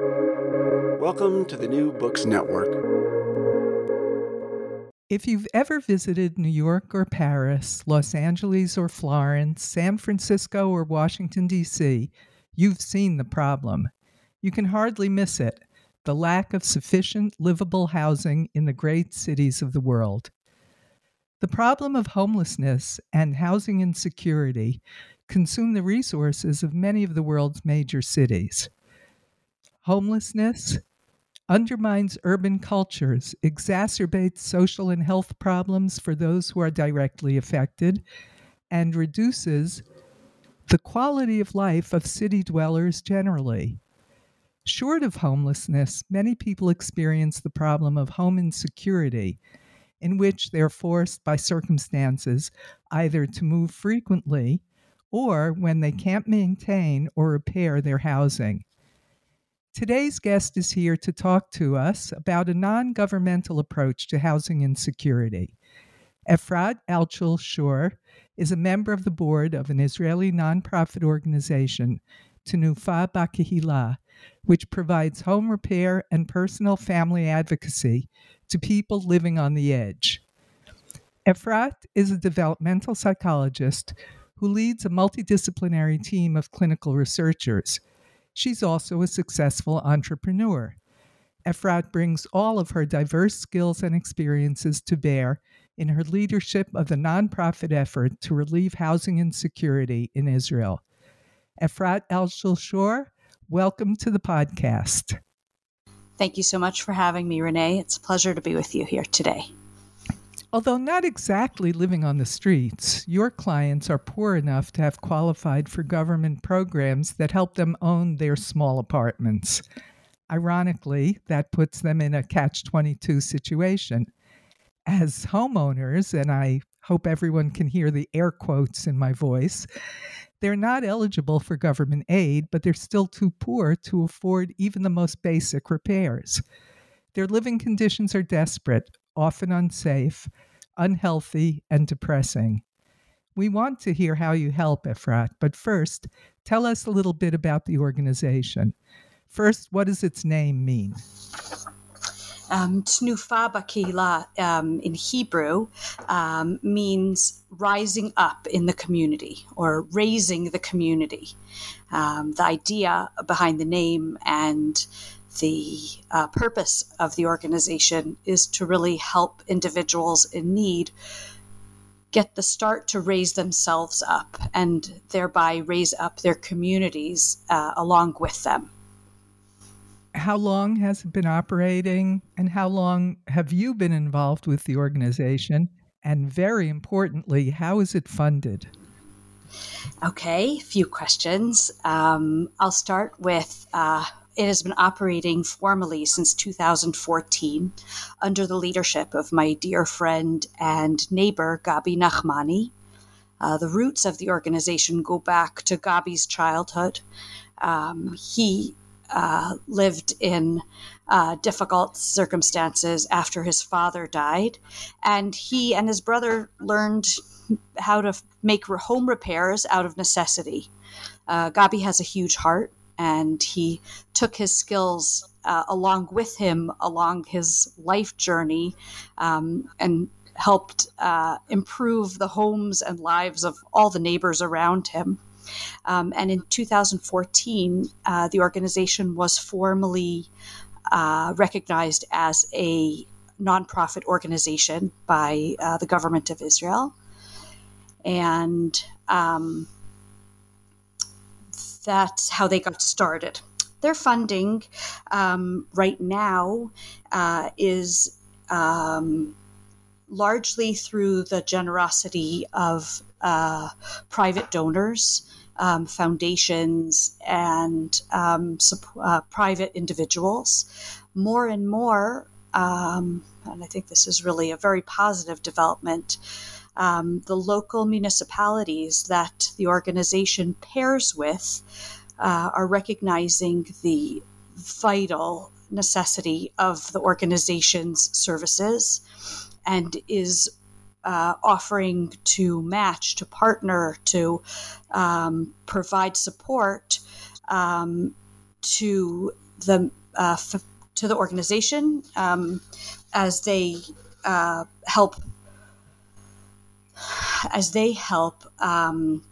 Welcome to the New Books Network. If you've ever visited New York or Paris, Los Angeles or Florence, San Francisco or Washington, D.C., you've seen the problem. You can hardly miss it the lack of sufficient livable housing in the great cities of the world. The problem of homelessness and housing insecurity consume the resources of many of the world's major cities. Homelessness undermines urban cultures, exacerbates social and health problems for those who are directly affected, and reduces the quality of life of city dwellers generally. Short of homelessness, many people experience the problem of home insecurity, in which they're forced by circumstances either to move frequently or when they can't maintain or repair their housing. Today's guest is here to talk to us about a non governmental approach to housing insecurity. Efrat Altshul Schorr is a member of the board of an Israeli nonprofit organization, Tenufa Bakihila, which provides home repair and personal family advocacy to people living on the edge. Efrat is a developmental psychologist who leads a multidisciplinary team of clinical researchers She's also a successful entrepreneur. Efrat brings all of her diverse skills and experiences to bear in her leadership of the nonprofit effort to relieve housing insecurity in Israel. Efrat Altshul Schorr, welcome to the podcast. Thank you so much for having me, Renee. It's a pleasure to be with you here today. Although not exactly living on the streets, your clients are poor enough to have qualified for government programs that help them own their small apartments. Ironically, that puts them in a catch 22 situation. As homeowners, and I hope everyone can hear the air quotes in my voice, they're not eligible for government aid, but they're still too poor to afford even the most basic repairs. Their living conditions are desperate, often unsafe, unhealthy, and depressing. We want to hear how you help Efrat, but first, tell us a little bit about the organization. First, what does its name mean? Um, Tnufa Bakila um, in Hebrew um, means rising up in the community or raising the community. Um, the idea behind the name and the uh, purpose of the organization is to really help individuals in need get the start to raise themselves up and thereby raise up their communities uh, along with them. How long has it been operating, and how long have you been involved with the organization? And very importantly, how is it funded? Okay, a few questions. Um, I'll start with uh, it has been operating formally since 2014 under the leadership of my dear friend and neighbor, Gabi Nachmani. Uh, the roots of the organization go back to Gabi's childhood. Um, he uh, lived in uh, difficult circumstances after his father died, and he and his brother learned how to make home repairs out of necessity. Uh, Gabi has a huge heart and he took his skills uh, along with him along his life journey um, and helped uh, improve the homes and lives of all the neighbors around him. Um, and in 2014, uh, the organization was formally uh, recognized as a nonprofit organization by uh, the government of Israel. And um, that's how they got started. Their funding um, right now uh, is um, largely through the generosity of uh, private donors, um, foundations, and um, uh, private individuals. More and more, um, and I think this is really a very positive development um, the local municipalities that the organization pairs with uh, are recognizing the vital necessity of the organization's services and is uh, offering to match, to partner, to um, provide support um, to the uh, f- to the organization um, as they uh, help as they help um,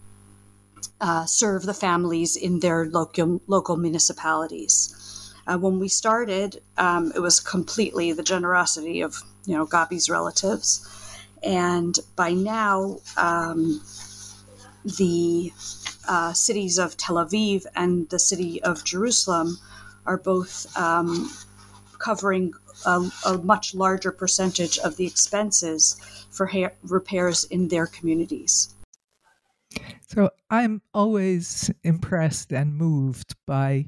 uh, serve the families in their local local municipalities. Uh, when we started, um, it was completely the generosity of you know Gabi's relatives, and by now um, the uh, cities of Tel Aviv and the city of Jerusalem are both um, covering a, a, much larger percentage of the expenses for ha- repairs in their communities. So I'm always impressed and moved by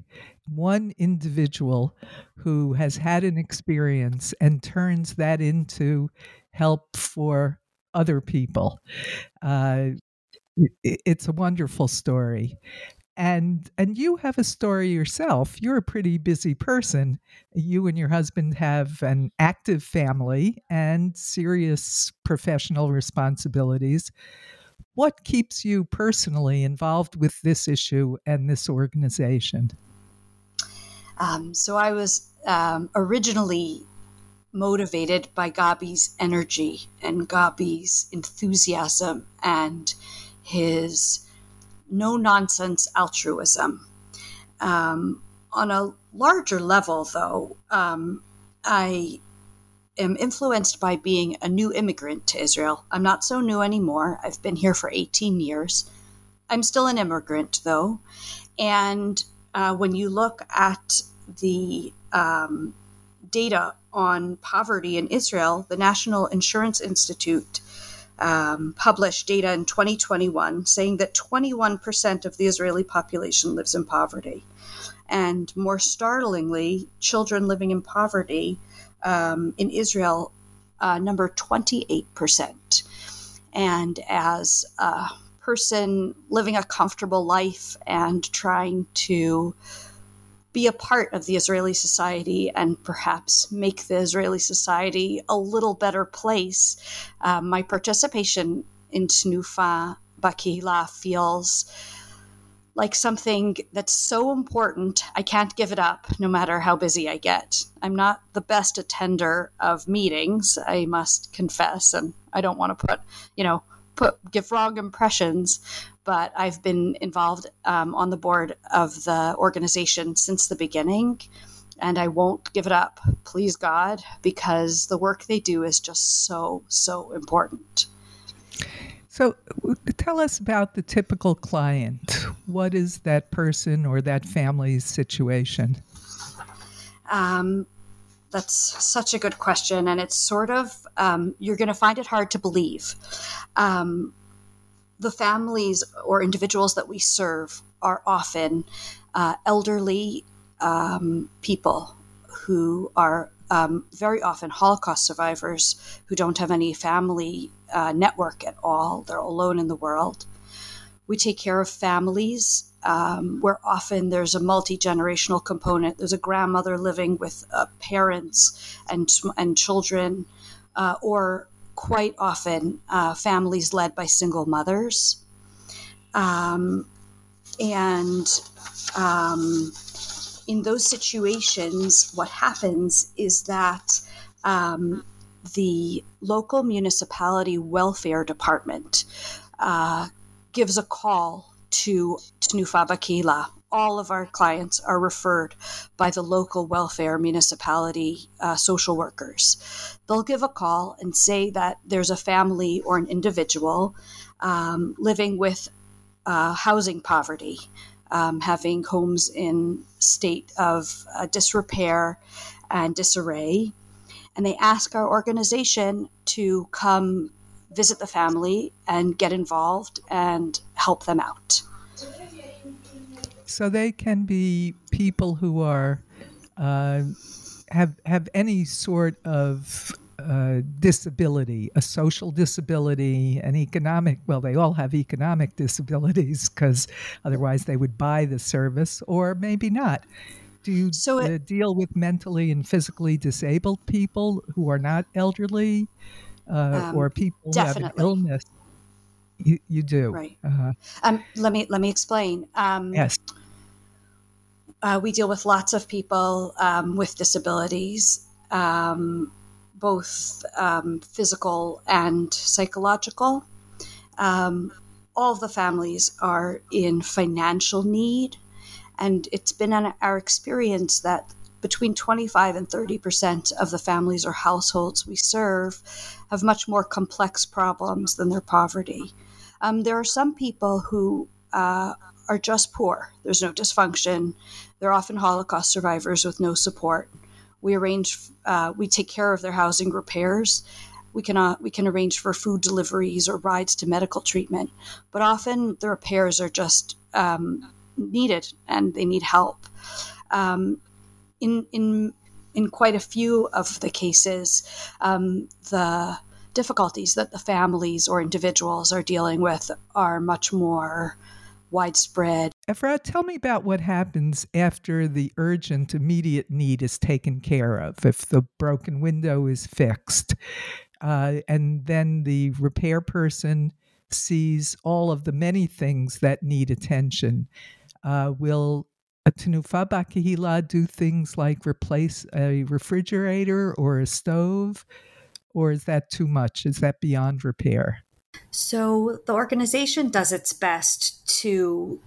one individual who has had an experience and turns that into help for other people. Uh, it's a wonderful story and and you have a story yourself. You're a pretty busy person. You and your husband have an active family and serious professional responsibilities. What keeps you personally involved with this issue and this organization? Um, so i was um, originally motivated by gabi's energy and gabi's enthusiasm and his no nonsense altruism. Um, on a larger level, though, um, I am influenced by being a new immigrant to Israel. I'm not so new anymore. I've been here for 18 years. I'm still an immigrant, though. And uh, when you look at the um, data on poverty in Israel, the National Insurance Institute um, published data in 2021 saying that 21% of the Israeli population lives in poverty. And more startlingly, children living in poverty um, in Israel uh, number 28%. And as a person living a comfortable life and trying to be a part of the Israeli society and perhaps make the Israeli society a little better place. Um, my participation in Tenufa Bakihila feels like something that's so important, I can't give it up no matter how busy I get. I'm not the best attender of meetings, I must confess, and I don't want to put, you know, put give wrong impressions but I've been involved um, on the board of the organization since the beginning. And I won't give it up, please God, because the work they do is just so, so important. So, tell us about the typical client. What is that person or that family's situation? Um, that's such a good question. And it's sort of, um, you're going to find it hard to believe. Um, the families or individuals that we serve are often uh, elderly um, people who are um, very often Holocaust survivors who don't have any family uh, network at all. They're alone in the world. We take care of families um, where often there's a multi generational component. There's a grandmother living with uh, parents and and children, uh, or quite often uh, families led by single mothers. Um, and um, in those situations, what happens is that um, the local municipality welfare department uh, gives a call to Tenufa Bakihila all of our clients are referred by the local welfare municipality uh, social workers. They'll give a call and say that there's a family or an individual um, living with uh, housing poverty, um, having homes in state of uh, disrepair and disarray. And they ask our organization to come visit the family and get involved and help them out. So they can be people who are uh, have have any sort of uh, disability, a social disability, an economic. Well, they all have economic disabilities because otherwise they would buy the service, or maybe not. Do you so it, uh, deal with mentally and physically disabled people who are not elderly, uh, um, or people definitely. who have an illness? You, you do right. Uh-huh. Um, let me let me explain. Um, yes. Uh, we deal with lots of people um, with disabilities, um, both um, physical and psychological. Um, all the families are in financial need, and it's been our experience that between 25 and 30 percent of the families or households we serve have much more complex problems than their poverty. Um, there are some people who uh, are just poor. There's no dysfunction. They're often Holocaust survivors with no support. We arrange, uh, we take care of their housing repairs. We can uh, we can arrange for food deliveries or rides to medical treatment, but often the repairs are just um, needed and they need help. Um, in in in quite a few of the cases, um, the difficulties that the families or individuals are dealing with are much more widespread. Efrat, tell me about what happens after the urgent, immediate need is taken care of. If the broken window is fixed, uh, and then the repair person sees all of the many things that need attention, uh, will a Tenufa Bakihila do things like replace a refrigerator or a stove? Or is that too much? Is that beyond repair? So the organization does its best to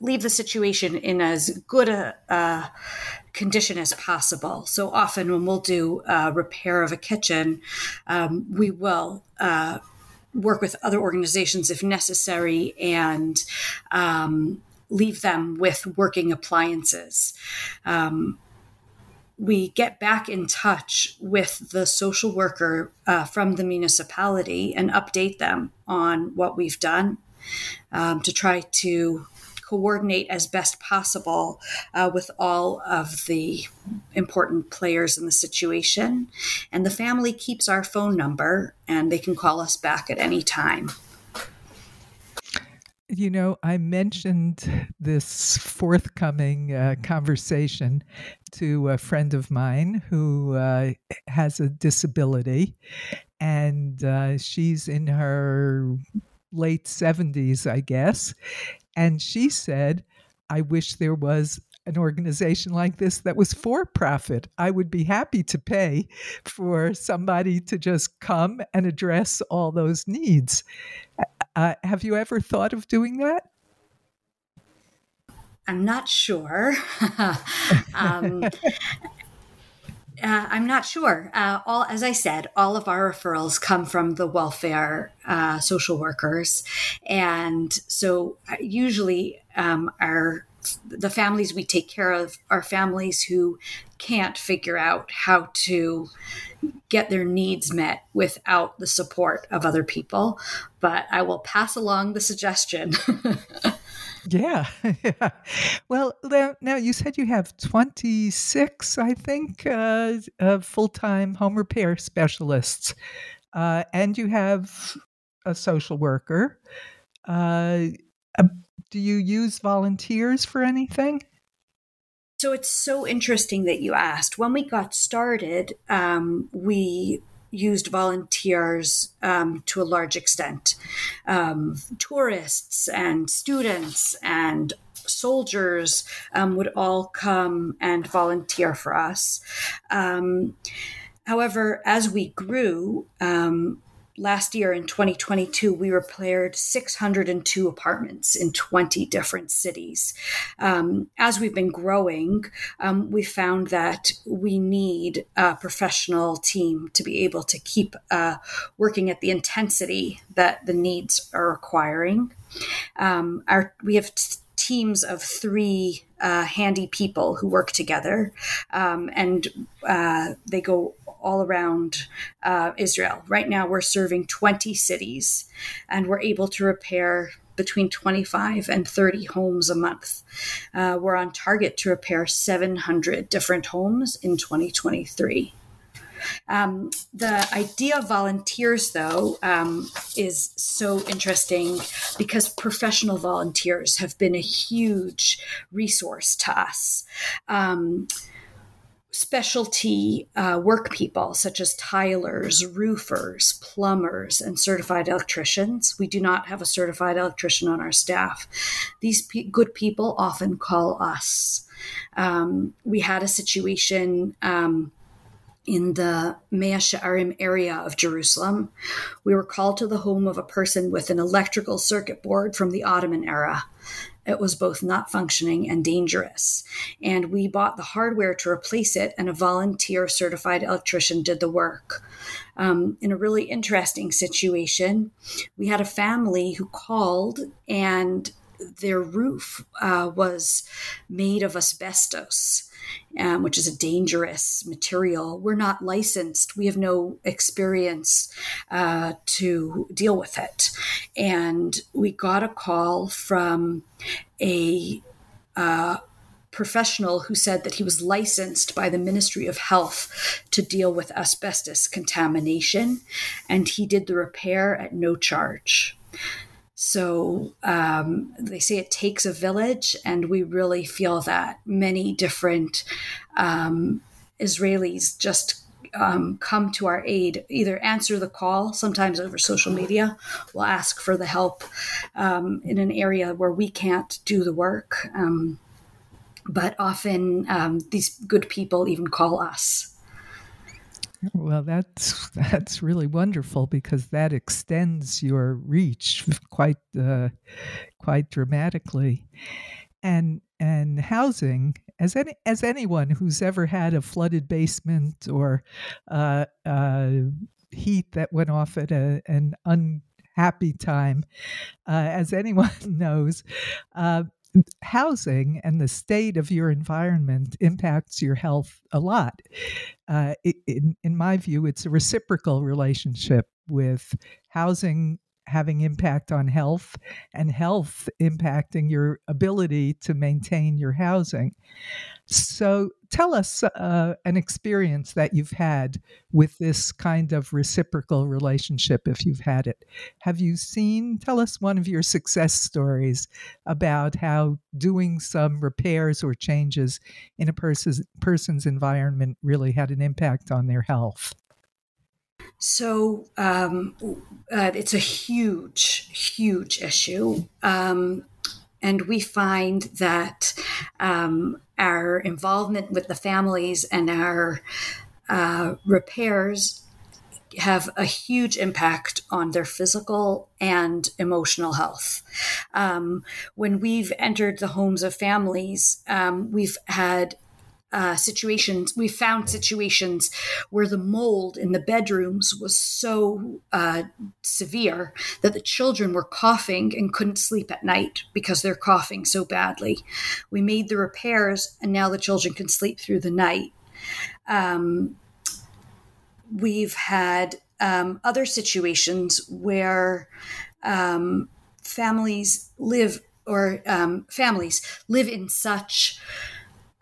leave the situation in as good a, a condition as possible. So often, when we'll do a repair of a kitchen, um, we will. Uh, work with other organizations if necessary and um, leave them with working appliances. Um, we get back in touch with the social worker uh, from the municipality and update them on what we've done um, to try to coordinate as best possible uh, with all of the important players in the situation. And the family keeps our phone number and they can call us back at any time. You know, I mentioned this forthcoming uh, conversation to a friend of mine who uh, has a disability, and uh, she's in her late 70s, I guess. And she said, I wish there was an organization like this that was for profit. I would be happy to pay for somebody to just come and address all those needs. Uh, have you ever thought of doing that? I'm not sure. um, uh, I'm not sure. Uh, all, as I said, all of our referrals come from the welfare uh, social workers, and so uh, usually um, our the families we take care of are families who can't figure out how to get their needs met without the support of other people. But I will pass along the suggestion. yeah, yeah. Well, now you said you have 26, I think, uh, full time home repair specialists, uh, and you have a social worker. Uh, do you use volunteers for anything? So it's so interesting that you asked. When we got started, um, we used volunteers um, to a large extent. Um, tourists and students and soldiers um, would all come and volunteer for us. Um, however, as we grew, um, last year in 2022, we repaired 602 apartments in 20 different cities. Um, as we've been growing, um, we found that we need a professional team to be able to keep uh, working at the intensity that the needs are requiring. Um, our, we have t- teams of three uh, handy people who work together, um, and uh, they go all around uh, Israel. Right now, we're serving 20 cities, and we're able to repair between 25 and 30 homes a month. Uh, we're on target to repair 700 different homes in 2023. Um, the idea of volunteers, though, um, is so interesting because professional volunteers have been a huge resource to us. Um, specialty uh, work people such as tilers, roofers, plumbers, and certified electricians. We do not have a certified electrician on our staff. These good people often call us. Um, we had a situation. Um, in the Mea She'arim area of Jerusalem. We were called to the home of a person with an electrical circuit board from the Ottoman era. It was both not functioning and dangerous. And we bought the hardware to replace it, and a volunteer certified electrician did the work. Um, in a really interesting situation, we had a family who called and their roof uh, was made of asbestos um, which is a dangerous material. We're not licensed. We have no experience uh, to deal with it. And we got a call from a uh, professional who said that he was licensed by the Ministry of Health to deal with asbestos contamination, and he did the repair at no charge. So um, they say it takes a village, and we really feel that many different um, Israelis just um, come to our aid, either answer the call, sometimes over social media, we'll ask for the help um, in an area where we can't do the work. Um, but often um, these good people even call us. Well, that's that's really wonderful because that extends your reach quite uh, quite dramatically, and and housing as any as anyone who's ever had a flooded basement or uh, uh, heat that went off at a, an unhappy time, uh, as anyone knows, uh, housing and the state of your environment impacts your health a lot. Uh, in, in my view, it's a reciprocal relationship with housing having impact on health and health impacting your ability to maintain your housing. So tell us uh, an experience that you've had with this kind of reciprocal relationship, if you've had it. Have you seen, tell us one of your success stories about how doing some repairs or changes in a person's, person's environment really had an impact on their health. So um, uh, it's a huge, huge issue. Um, and we find that um, our involvement with the families and our uh, repairs have a huge impact on their physical and emotional health. Um, when we've entered the homes of families, um, we've had uh, situations, we found situations where the mold in the bedrooms was so uh, severe that the children were coughing and couldn't sleep at night because they're coughing so badly. We made the repairs, and now the children can sleep through the night. Um, we've had um, other situations where um, families live or um, families live in such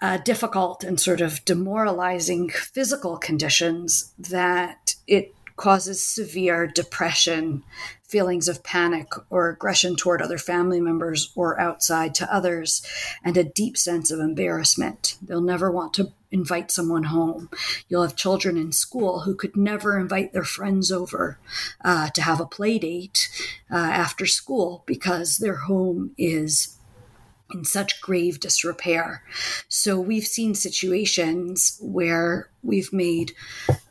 uh, difficult and sort of demoralizing physical conditions that it causes severe depression, feelings of panic or aggression toward other family members or outside to others, and a deep sense of embarrassment. They'll never want to invite someone home. You'll have children in school who could never invite their friends over uh, to have a play date uh, after school because their home is in such grave disrepair. So we've seen situations where we've made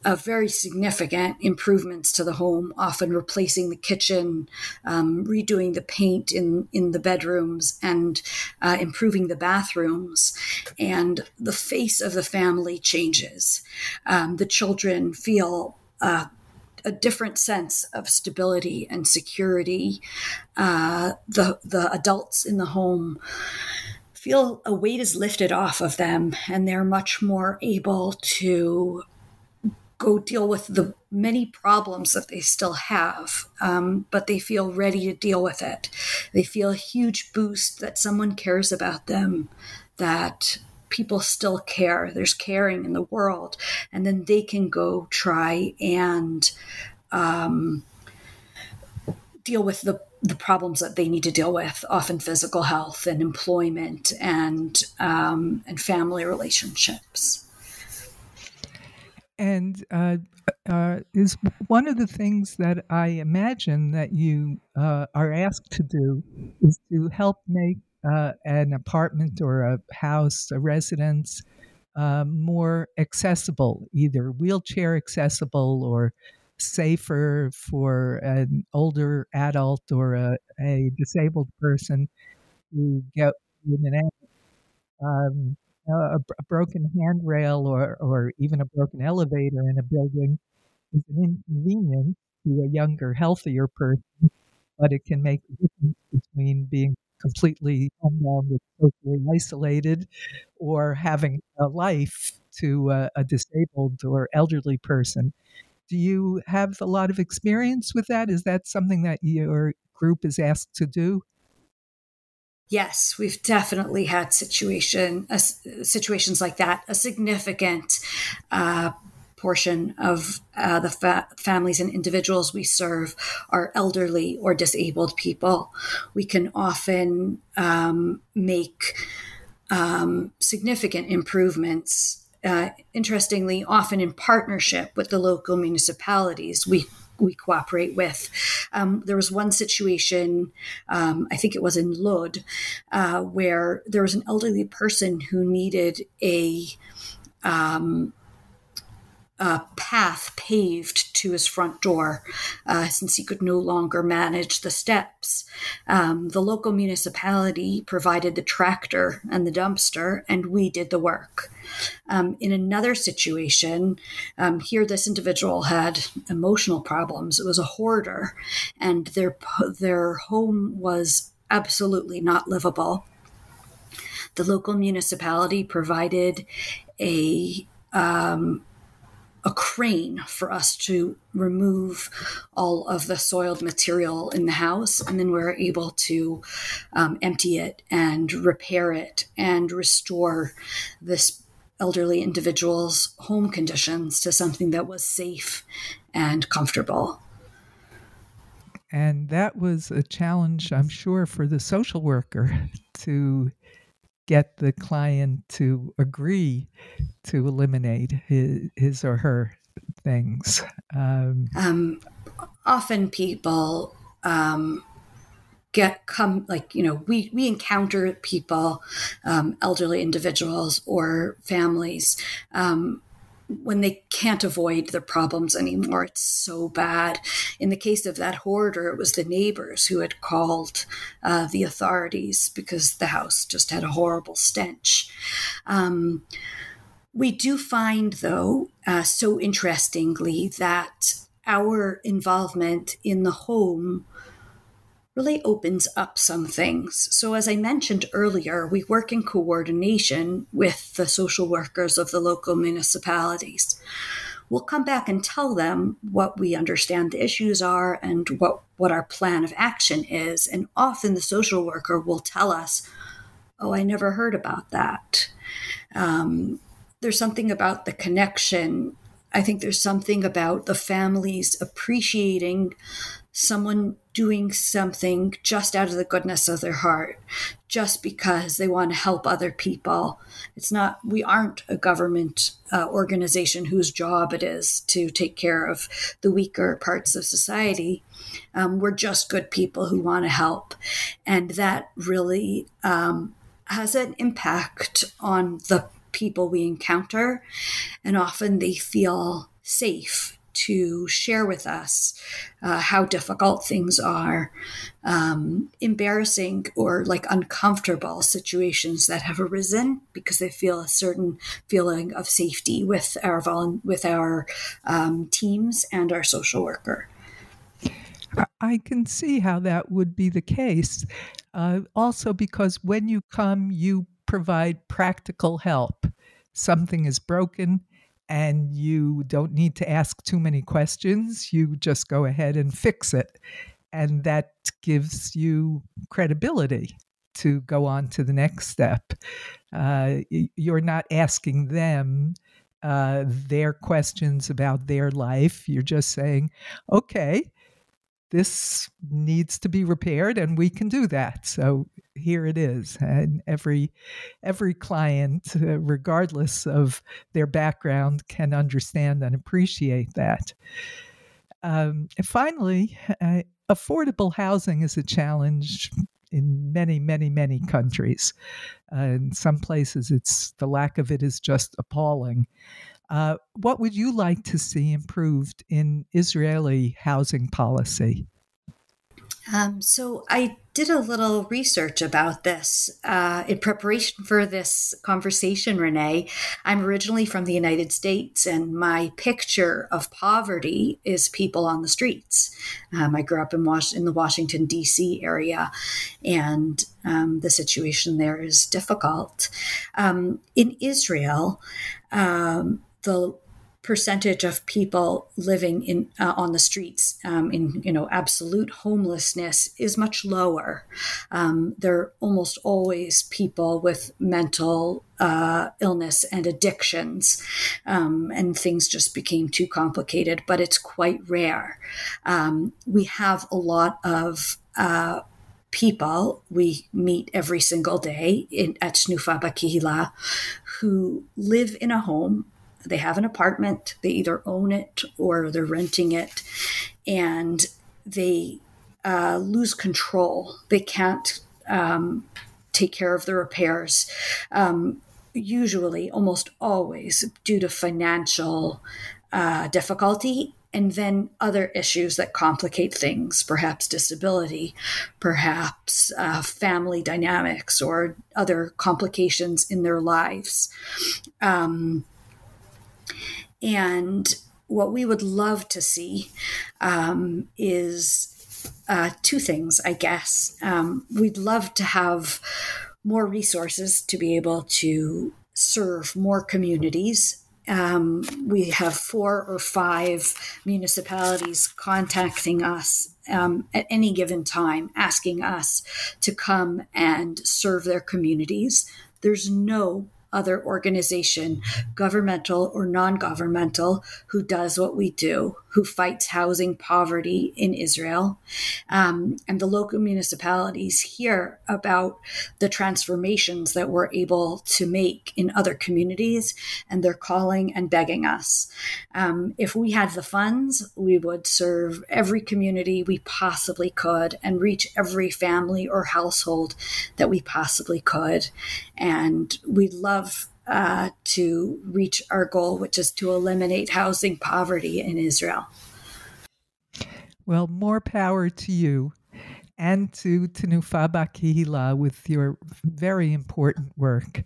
very significant improvements to the home, often replacing the kitchen, um, redoing the paint in, in the bedrooms, and uh, improving the bathrooms. And the face of the family changes. Um, the children feel uh, a different sense of stability and security. Uh, the the adults in the home feel a weight is lifted off of them, and they're much more able to go deal with the many problems that they still have, um, but they feel ready to deal with it. They feel a huge boost that someone cares about them, that people still care. There's caring in the world. And then they can go try and um, deal with the the problems that they need to deal with, often physical health and employment and um, and family relationships. and uh, uh, is one of the things that I imagine that you uh, are asked to do is to help make uh, an apartment or a house, a residence, uh, more accessible, either wheelchair accessible or safer for an older adult or a, a disabled person to get in and out. Um, a, a, broken handrail or, or even a broken elevator in a building is an inconvenience to a younger, healthier person, but it can make a difference between being completely socially isolated or having a life to a, a disabled or elderly person. Do you have a lot of experience with that? Is that something that your group is asked to do? Yes, we've definitely had situation uh, situations like that. A significant uh, portion of uh, the fa- families and individuals we serve are elderly or disabled people. We can often um, make um, significant improvements. Uh, interestingly, often in partnership with the local municipalities. We we cooperate with. Um, there was one situation, um, I think it was in Lod, uh, where there was an elderly person who needed a um, uh, path paved to his front door uh, since he could no longer manage the steps. Um, the local municipality provided the tractor and the dumpster, and we did the work. Um, in another situation, um, here this individual had emotional problems. It was a hoarder, and their their home was absolutely not livable. The local municipality provided a um, a crane for us to remove all of the soiled material in the house. And then we are able to um, empty it and repair it and restore this elderly individual's home conditions to something that was safe and comfortable. And that was a challenge, I'm sure, for the social worker to get the client to agree to eliminate his, his or her things? Um, um, often people um, get come like you know we we encounter people, um, elderly individuals or families um, when they can't avoid the problems anymore. It's so bad. In the case of that hoarder, it was the neighbors who had called uh, the authorities because the house just had a horrible stench. Um, we do find, though, uh, so interestingly, that our involvement in the home really opens up some things. So, as I mentioned earlier, we work in coordination with the social workers of the local municipalities. We'll come back and tell them what we understand the issues are and what, what our plan of action is. And often the social worker will tell us, Oh, I never heard about that. Um, there's something about the connection. I think there's something about the families appreciating someone doing something just out of the goodness of their heart, just because they want to help other people. It's not, we aren't a government uh, organization whose job it is to take care of the weaker parts of society. Um, we're just good people who want to help. And that really um, has an impact on the people we encounter. And often they feel safe to share with us uh, how difficult things are, um, embarrassing or like uncomfortable situations that have arisen because they feel a certain feeling of safety with our with our um, teams and our social worker. I can see how that would be the case. Uh, also, because when you come, you provide practical help. Something is broken, and you don't need to ask too many questions. You just go ahead and fix it. And that gives you credibility to go on to the next step. Uh, you're not asking them uh, their questions about their life. You're just saying, okay, this needs to be repaired and we can do that. So here it is and every every client uh, regardless of their background can understand and appreciate that. Um, and finally uh, affordable housing is a challenge in many many many countries. Uh, in some places it's the lack of it is just appalling uh, what would you like to see improved in Israeli housing policy? Um, so I did a little research about this uh, in preparation for this conversation, Renee. I'm originally from the United States, and my picture of poverty is people on the streets. Um, I grew up in, Was- in the Washington, D.C. area, and um, the situation there is difficult. Um, in Israel, um, the percentage of people living in uh, on the streets um, in you know absolute homelessness is much lower. Um, there are almost always people with mental uh, illness and addictions, um, and things just became too complicated. But it's quite rare. Um, we have a lot of uh, people we meet every single day in, at Tenufa Bakihila who live in a home they have an apartment, they either own it or they're renting it, and they uh, lose control. They can't um, take care of the repairs. Um, usually, almost always, due to financial uh, difficulty and then other issues that complicate things, perhaps disability, perhaps uh, family dynamics, or other complications in their lives. Um, and what we would love to see um, is uh, two things, I guess. Um, we'd love to have more resources to be able to serve more communities. Um, we have four or five municipalities contacting us um, at any given time, asking us to come and serve their communities. There's no other organization, governmental or non governmental, who does what we do, who fights housing poverty in Israel. Um, and the local municipalities hear about the transformations that we're able to make in other communities, and they're calling and begging us. Um, if we had the funds, we would serve every community we possibly could and reach every family or household that we possibly could. And we'd love uh, to reach our goal, which is to eliminate housing poverty in Israel. Well, more power to you and to Tenufa Bakihila with your very important work.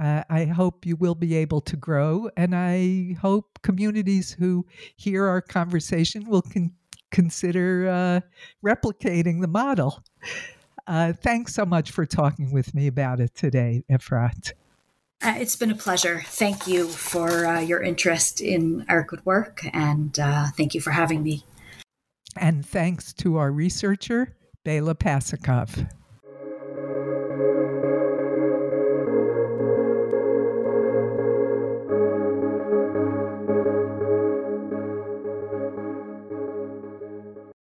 Uh, I hope you will be able to grow, and I hope communities who hear our conversation will con- consider uh, replicating the model. Uh, thanks so much for talking with me about it today, Efrat. Uh, it's been a pleasure. Thank you for uh, your interest in our good work, and uh, thank you for having me. And thanks to our researcher, Bela Pasikov.